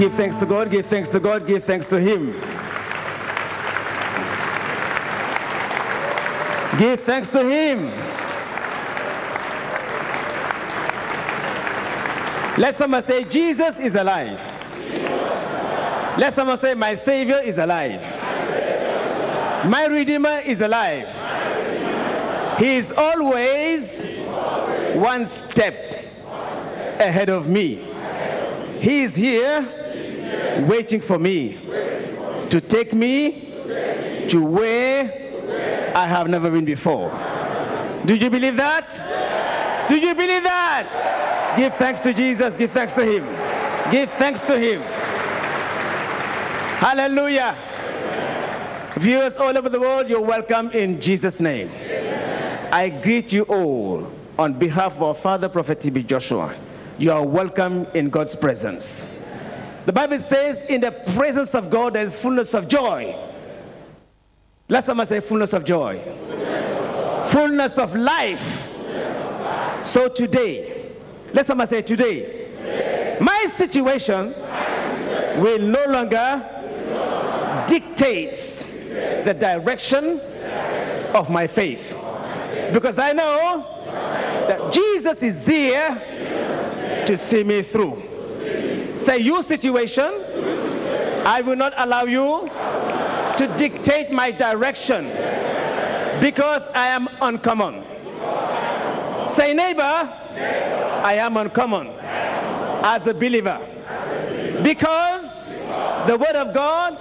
Give thanks to God, give thanks to God, give thanks to Him. Give thanks to Him. Let someone say, Jesus is alive. Let someone say, My Savior is alive. My Redeemer is alive. He is always one step ahead of me. He is here waiting for me to take me to where I have never been before. Do you believe that? Do you believe that? Give thanks to Jesus. Give thanks to Him. Give thanks to Him. Hallelujah. Viewers all over the world, you're welcome in Jesus' name. I greet you all on behalf of our father, Prophet T.B. Joshua. You are welcome in God's presence. The Bible says, in the presence of God, there is fullness of joy. Let someone say, fullness of joy. Fullness of life. So today, let someone say, today, my situation will no longer dictate the direction of my faith. Because I know that Jesus is there to see me through. Say, you situation, I will not allow you to dictate my direction because I am uncommon. Say, neighbor, I am uncommon as a believer because the word of God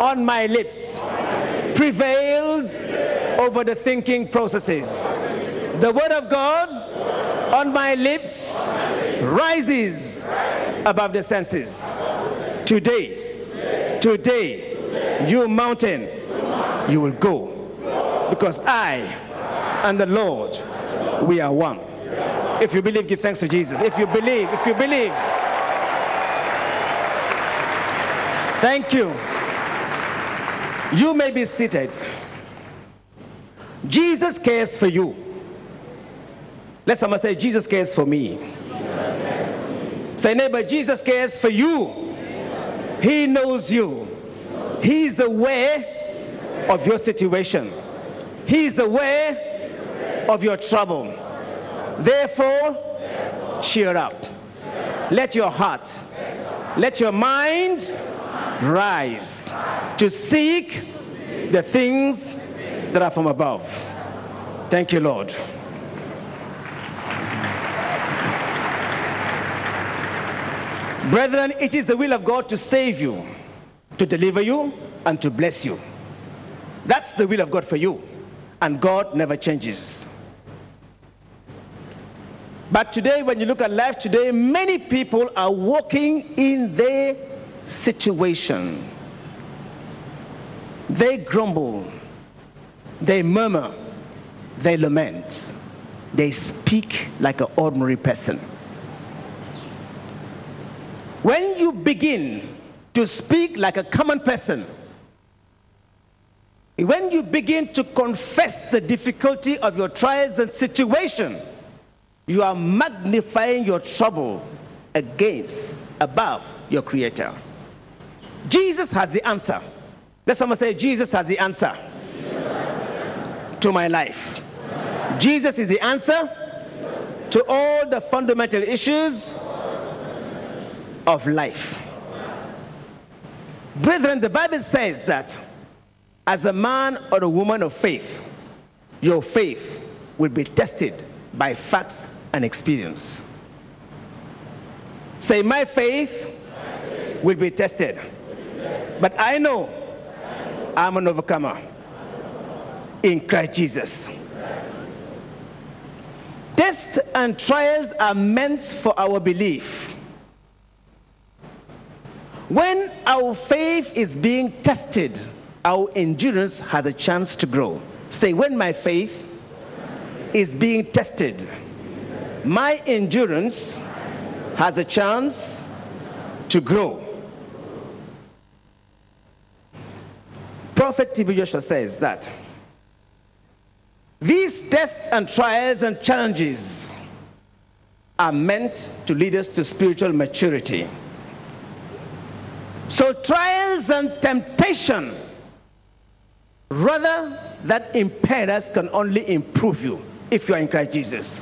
on my lips prevails over the thinking processes. The word of God on my lips rises above the senses. Today, today, you mountain, you will go. Because I and the Lord, we are one. If you believe, give thanks to Jesus. If you believe, if you believe. Thank you. You may be seated. Jesus cares for you. Let someone say, Jesus cares for me. Say, neighbor, Jesus cares for you. He knows you. He's aware of your situation. He's aware of your trouble. Therefore, cheer up. Let your heart, let your mind rise to seek the things that are from above. Thank you, Lord. Brethren, it is the will of God to save you, to deliver you, and to bless you. That's the will of God for you. And God never changes. But today, when you look at life today, many people are walking in their situation. They grumble, they murmur, they lament, they speak like an ordinary person. When you begin to speak like a common person, when you begin to confess the difficulty of your trials and situation, you are magnifying your trouble against, above your Creator. Jesus has the answer. Let someone say, Jesus has the answer to my life. Jesus is the answer to all the fundamental issues of life. Brethren, the Bible says that as a man or a woman of faith, your faith will be tested by facts and experience. Say, my faith will be tested. But I know I'm an overcomer in Christ Jesus. Tests and trials are meant for our belief. When our faith is being tested, our endurance has a chance to grow. Say, when my faith is being tested, my endurance has a chance to grow. Prophet T.B. Joshua says that these tests and trials and challenges are meant to lead us to spiritual maturity. So trials and temptation, rather that impair us, can only improve you if you are in Christ Jesus.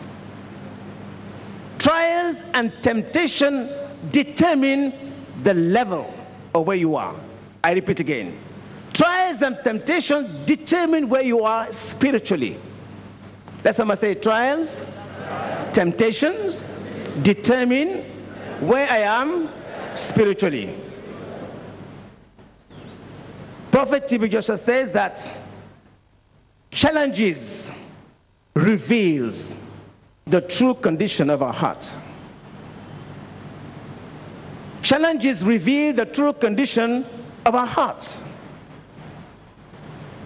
Trials and temptation determine the level of where you are. I repeat again. Trials and temptations determine where you are spiritually. That's Let someone say trials, temptations determine where I am spiritually. Prophet TB Joshua says that challenges reveals the true condition of our heart. Challenges reveal the true condition of our hearts.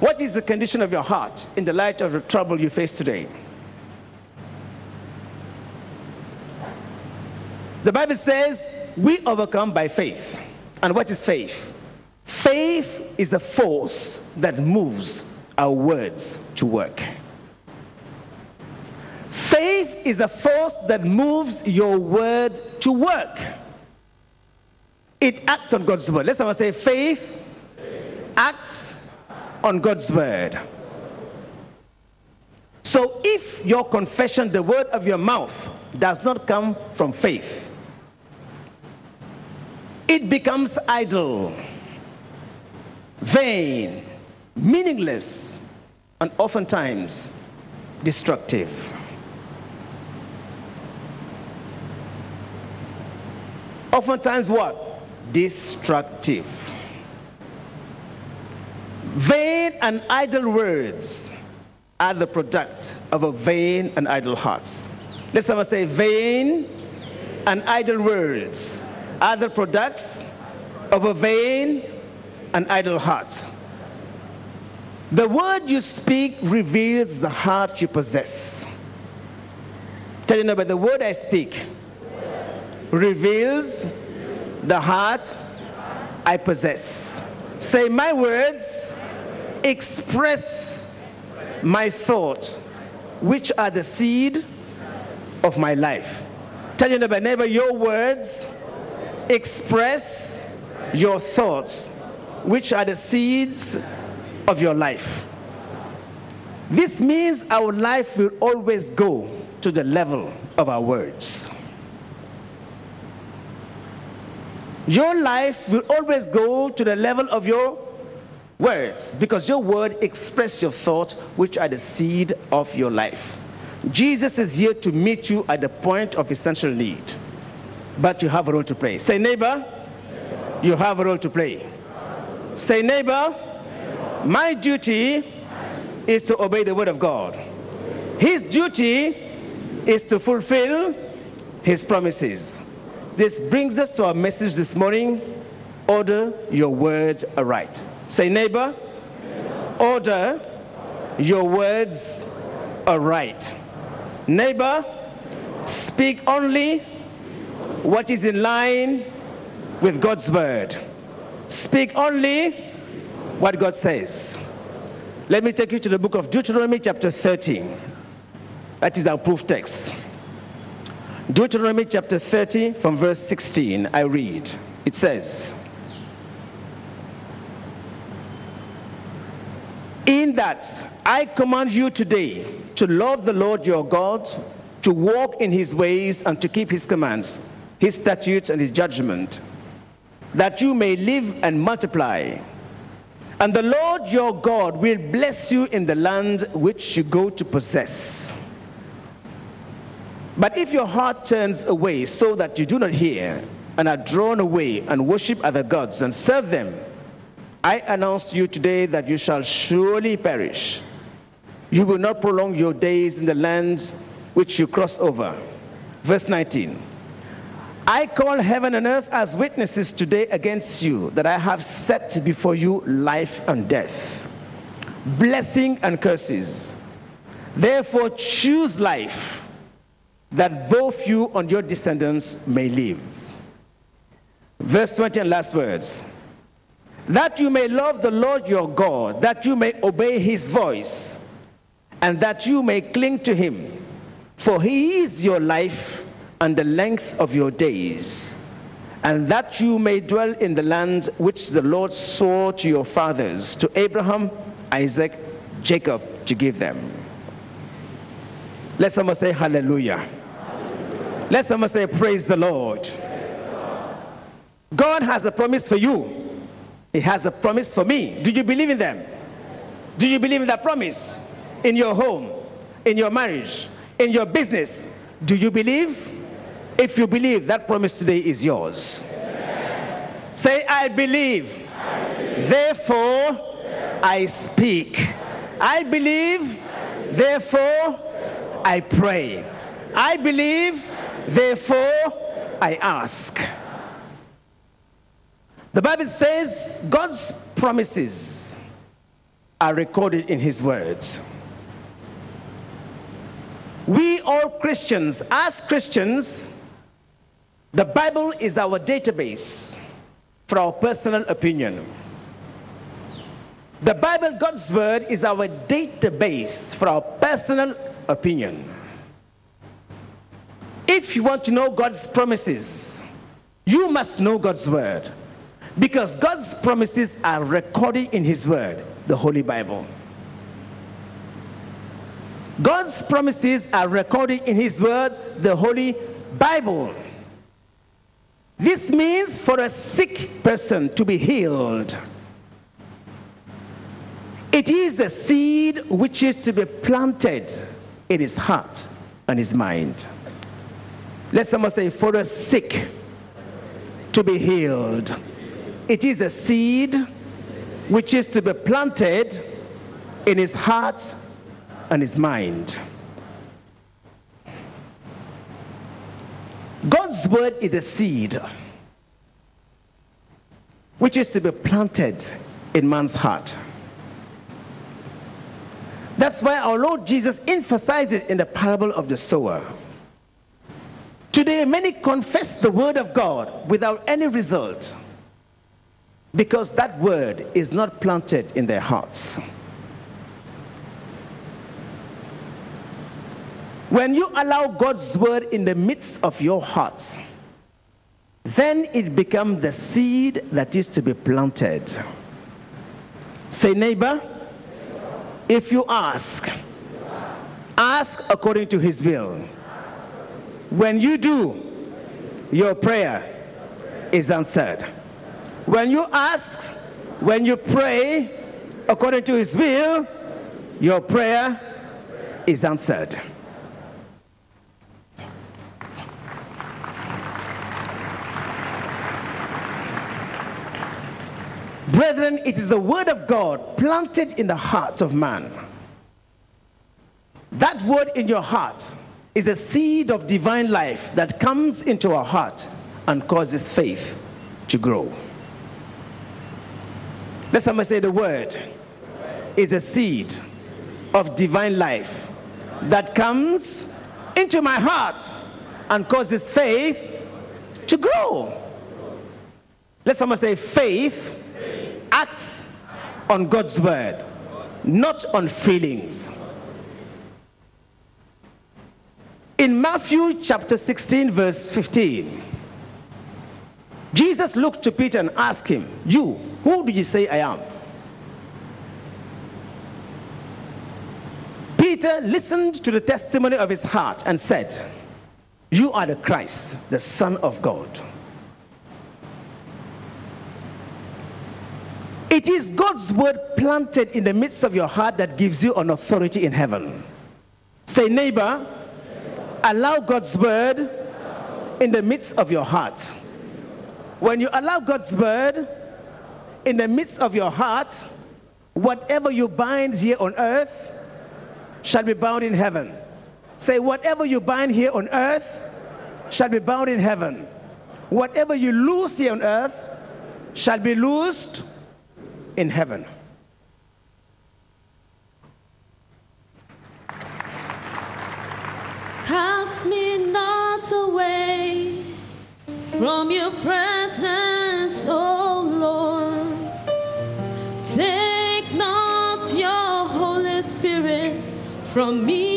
What is the condition of your heart in the light of the trouble you face today? The Bible says we overcome by faith. And what is faith? Faith is the force that moves our words to work. Faith is the force that moves your word to work. It acts on God's word. Let someone say, faith acts on God's word. So if your confession, the word of your mouth, does not come from faith, it becomes idle, vain, meaningless, and oftentimes destructive. Oftentimes, what? Destructive. Vain and idle words are the product of a vain and idle heart. Let someone say, vain and idle words are the products of a vain and idle heart. The word you speak reveals the heart you possess. Tell you but the word I speak reveals the heart I possess. Say, my words express my thoughts, which are the seed of my life. Tell your neighbor, neighbor, your words express your thoughts, which are the seeds of your life. This means our life will always go to the level of our words. Your life will always go to the level of your words because your word express your thoughts which are the seed of your life. Jesus is here to meet you at the point of essential need. But you have a role to play. Say neighbor, you have a role to play. Say neighbor, my duty is to obey the word of God. His duty is to fulfill his promises. This brings us to our message this morning. Order your words aright. Say, neighbor, order your words aright. Neighbor, speak only what is in line with God's word. Speak only what God says. Let me take you to the book of Deuteronomy, chapter 13. That is our proof text. Deuteronomy chapter 30 from verse 16, I read. It says, In that I command you today to love the Lord your God, to walk in his ways and to keep his commands, his statutes and his judgment, that you may live and multiply. And the Lord your God will bless you in the land which you go to possess. But if your heart turns away so that you do not hear and are drawn away and worship other gods and serve them, I announce to you today that you shall surely perish. You will not prolong your days in the land which you cross over. Verse 19. I call heaven and earth as witnesses today against you that I have set before you life and death, blessing and curses. Therefore, choose life that both you and your descendants may live. Verse 20 and last words. That you may love the Lord your God, that you may obey his voice, and that you may cling to him. For he is your life and the length of your days, and that you may dwell in the land which the Lord swore to your fathers, to Abraham, Isaac, Jacob, to give them. Let someone say hallelujah. hallelujah. Let someone say praise the Lord. God has a promise for you. He has a promise for me. Do you believe in them? Do you believe in that promise? In your home, in your marriage, in your business. Do you believe? If you believe, that promise today is yours. Amen. Say, I believe. I believe. Therefore, I speak. I believe. Therefore, I pray. I believe. Therefore, I ask. The Bible says God's promises are recorded in His words. We all Christians, as Christians, the Bible is our database for our personal opinion. The Bible, God's Word, is our database for our personal opinion. If you want to know God's promises, you must know God's Word. Because God's promises are recorded in His Word, the Holy Bible. God's promises are recorded in His Word, the Holy Bible. This means for a sick person to be healed. It is the seed which is to be planted in his heart and his mind. Let someone say, for the sick to be healed. It is a seed which is to be planted in his heart and his mind. God's word is a seed which is to be planted in man's heart. That's why our Lord Jesus emphasized it in the parable of the sower. Today, many confess the word of God without any result because that word is not planted in their hearts. When you allow God's word in the midst of your heart, then it becomes the seed that is to be planted. Say, neighbor, if you ask, ask according to his will. When you do, your prayer is answered. When you ask, when you pray according to his will, your prayer is answered. Brethren, it is the word of God planted in the heart of man. That word in your heart is a seed of divine life that comes into our heart and causes faith to grow. Let somebody say the word is a seed of divine life that comes into my heart and causes faith to grow. Let someone say faith acts on God's word, not on feelings. In Matthew chapter 16, verse 15, Jesus looked to Peter and asked him, You, who do you say I am? Peter listened to the testimony of his heart and said, You are the Christ, the Son of God. It is God's word planted in the midst of your heart that gives you an authority in heaven. Say, neighbor, allow God's word in the midst of your heart. When you allow God's word in the midst of your heart, whatever you bind here on earth shall be bound in heaven. Say, whatever you bind here on earth shall be bound in heaven. Whatever you loose here on earth shall be loosed in heaven. Cast me not away from your presence, O Lord. Take not your Holy Spirit from me.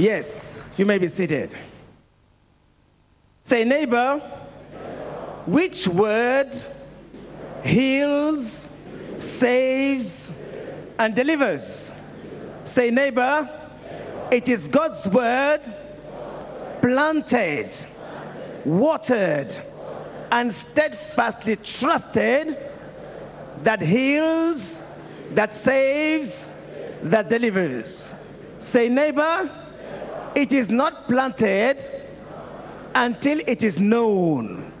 Yes, you may be seated. Say, neighbor, which word heals, saves, and delivers? Say, neighbor, it is God's word planted, watered, and steadfastly trusted that heals, that saves, that delivers. Say, neighbor, it is not planted until it is known,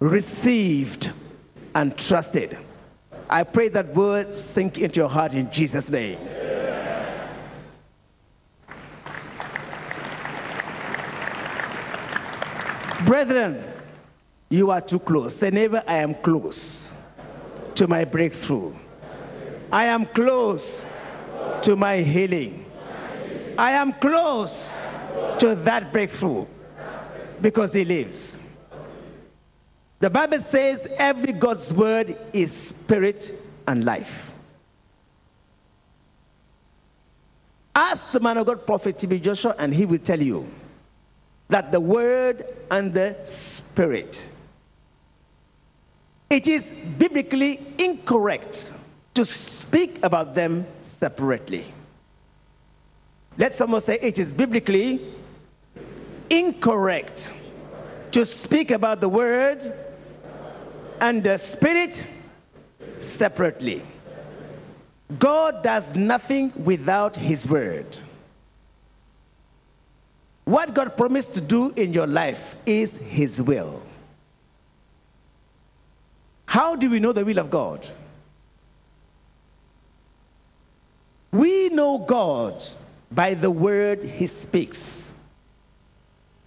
received, and trusted. I pray that word sink into your heart in Jesus' name. Brethren, you are too close. Say, neighbor, I am close to my breakthrough. I am close to my healing. I am close to that breakthrough because he lives. The Bible says every God's word is spirit and life. Ask the man of God, Prophet T.B. Joshua, and he will tell you that the word and the spirit. It is biblically incorrect to speak about them separately. Let someone say it is biblically incorrect to speak about the word and the spirit separately. God does nothing without his word. What God promised to do in your life is his will. How do we know the will of God? We know God by the word he speaks.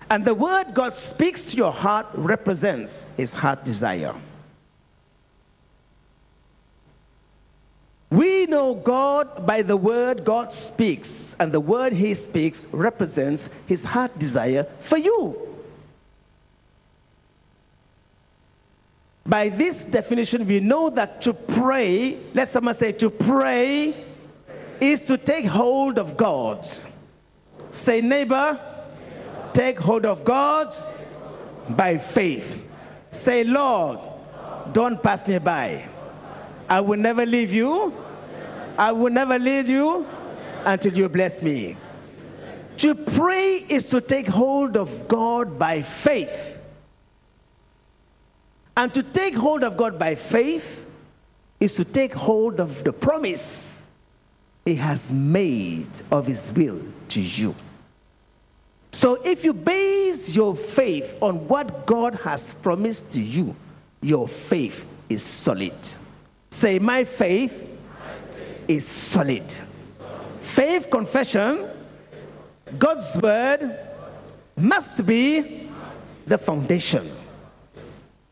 And the word God speaks to your heart represents his heart desire. We know God by the word God speaks, and the word he speaks represents his heart desire for you. By this definition, we know that to pray, let someone say, to pray is to take hold of God. Say, neighbor, take hold of God by faith. Say, Lord, don't pass me by. I will never leave you. I will never leave you until you bless me. To pray is to take hold of God by faith. And to take hold of God by faith is to take hold of the promise He has made of His will to you. So if you base your faith on what God has promised to you, your faith is solid. Say, My faith is solid. Faith confession, God's word must be the foundation.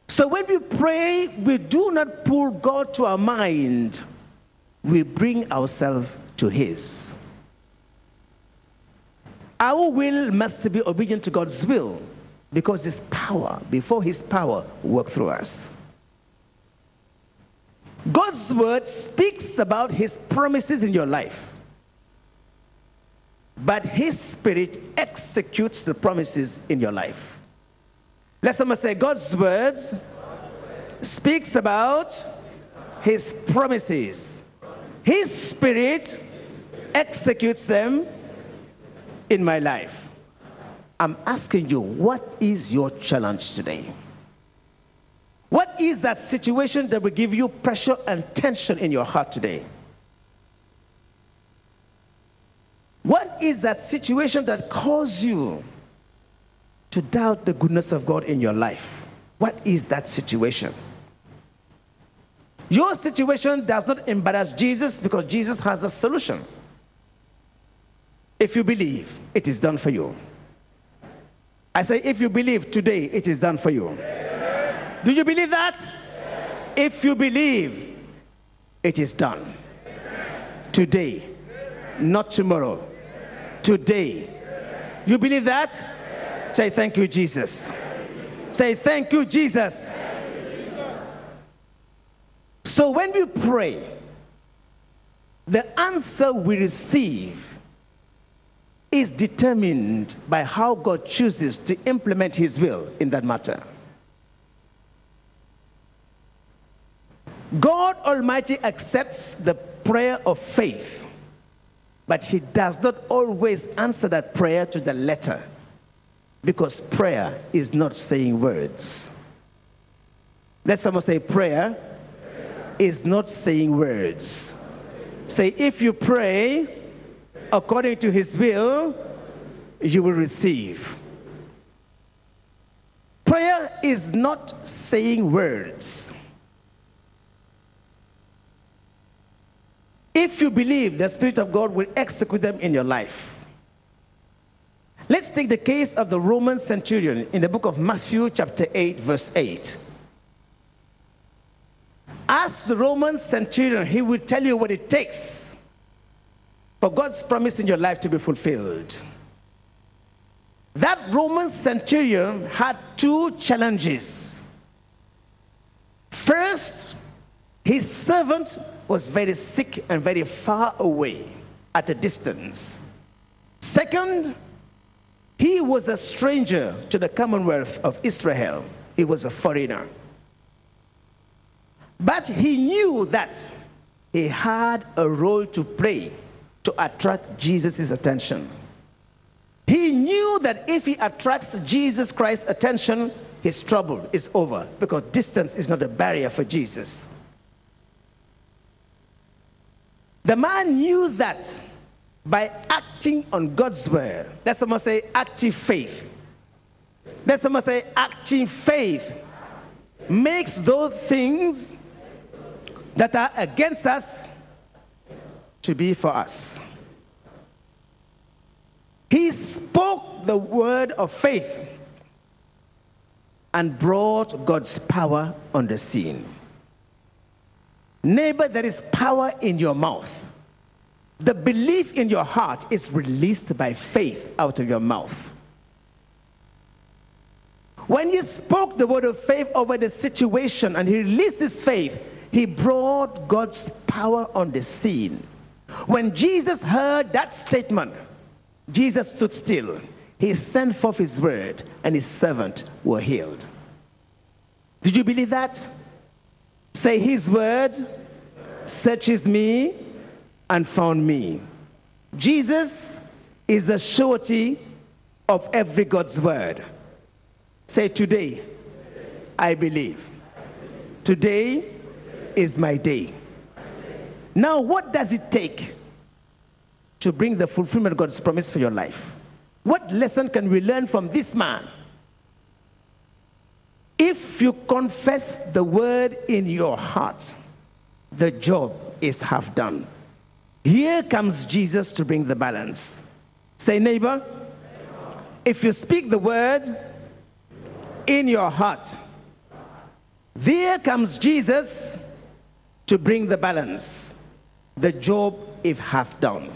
So when we pray, we do not pull God to our mind, we bring ourselves to His. Our will must be obedient to God's will because His power, before His power, work through us. God's word speaks about His promises in your life, but His Spirit executes the promises in your life. Let someone say, God's words speaks about His promises. His Spirit executes them in my life. I'm asking you, what is your challenge today? What is that situation that will give you pressure and tension in your heart today? What is that situation that caused you to doubt the goodness of God in your life? What is that situation? Your situation does not embarrass Jesus because Jesus has a solution. If you believe, it is done for you. I say, if you believe today, it is done for you. Do you believe that? If you believe, it is done. Today, not tomorrow. Today. You believe that? Say, thank you, Jesus. Say, thank you, Jesus. So when we pray, the answer we receive is determined by how God chooses to implement His will in that matter. God Almighty accepts the prayer of faith, but He does not always answer that prayer to the letter because prayer is not saying words. Let someone say, prayer is not saying words. Say, if you pray, according to his will, you will receive. Prayer is not saying words. If you believe the Spirit of God will execute them in your life. Let's take the case of the Roman centurion in the book of Matthew, chapter 8, verse 8. Ask the Roman centurion, he will tell you what it takes for God's promise in your life to be fulfilled. That Roman centurion had two challenges. First, his servant was very sick and very far away at a distance. Second, he was a stranger to the commonwealth of Israel. He was a foreigner. But he knew that he had a role to play to attract Jesus' attention. He knew that if he attracts Jesus Christ's attention, his trouble is over because distance is not a barrier for Jesus. The man knew that by acting on God's word, let someone say active faith. Let someone say active faith makes those things that are against us to be for us. He spoke the word of faith and brought God's power on the scene. Neighbor, there is power in your mouth. The belief in your heart is released by faith out of your mouth. When he spoke the word of faith over the situation and he released his faith, he brought God's power on the scene. When Jesus heard that statement, Jesus stood still. He sent forth his word, and his servant were healed. Did you believe that? Say, His word searches me and found me. Jesus is the surety of every God's word. Say, Today, I believe. Today is my day. Now, what does it take to bring the fulfillment of God's promise for your life? What lesson can we learn from this man? If you confess the word in your heart, the job is half done. Here comes Jesus to bring the balance. Say, neighbor, if you speak the word in your heart, there comes Jesus to bring the balance. The job is half done.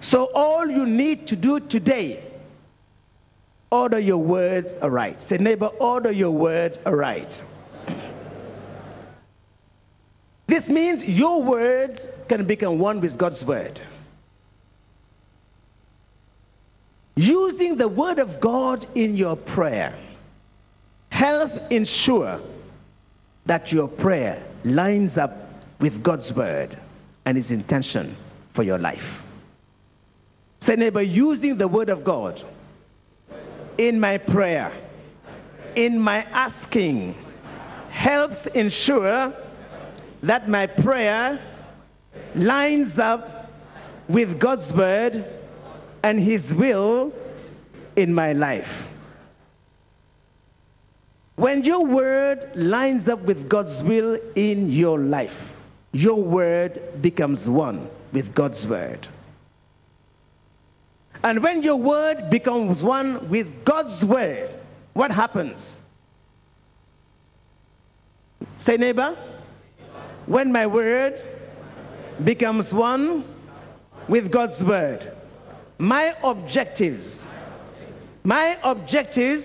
So all you need to do today, order your words aright. Say, neighbor, order your words aright. This means your words can become one with God's word. Using the word of God in your prayer helps ensure that your prayer lines up with God's word and his intention for your life. Say, neighbor, using the word of God in my prayer, in my asking, helps ensure that my prayer lines up with God's word and his will in my life. When your word lines up with God's will in your life, your word becomes one with God's word. And when your word becomes one with God's word, what happens? Say, neighbor, when my word becomes one with God's word, my objectives, my objectives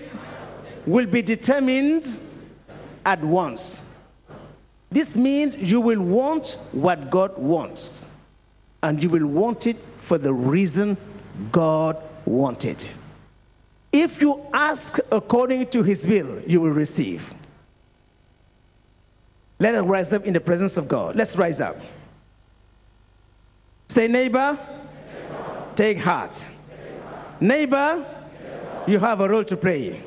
will be determined at once. This means you will want what God wants, and you will want it for the reason God wanted. If you ask according to his will, you will receive. Let us rise up in the presence of God. Let's rise up. Say, neighbor, take heart. Neighbor, you have a role to play.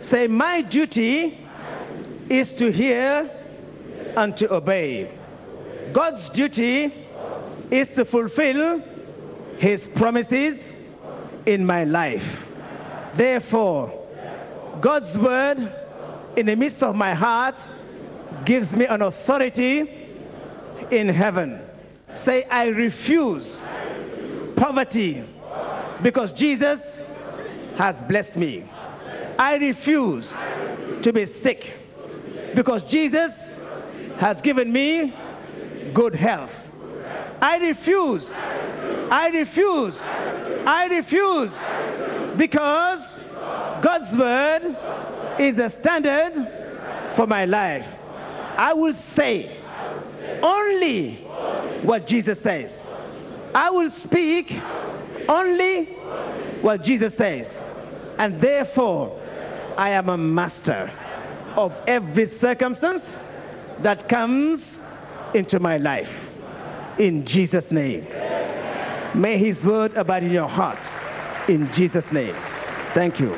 Say, my duty is to hear and to obey. God's duty is to fulfill his promises in my life. Therefore, God's word in the midst of my heart gives me an authority in heaven. Say, I refuse poverty because Jesus has blessed me. I refuse to be sick because Jesus has given me good health. I refuse. I refuse. I refuse because God's word is the standard for my life. I will say only what Jesus says. I will speak only what Jesus says. And therefore, I am a master of every circumstance that comes into my life. In Jesus' name. May his word abide in your heart. In Jesus' name. Thank you.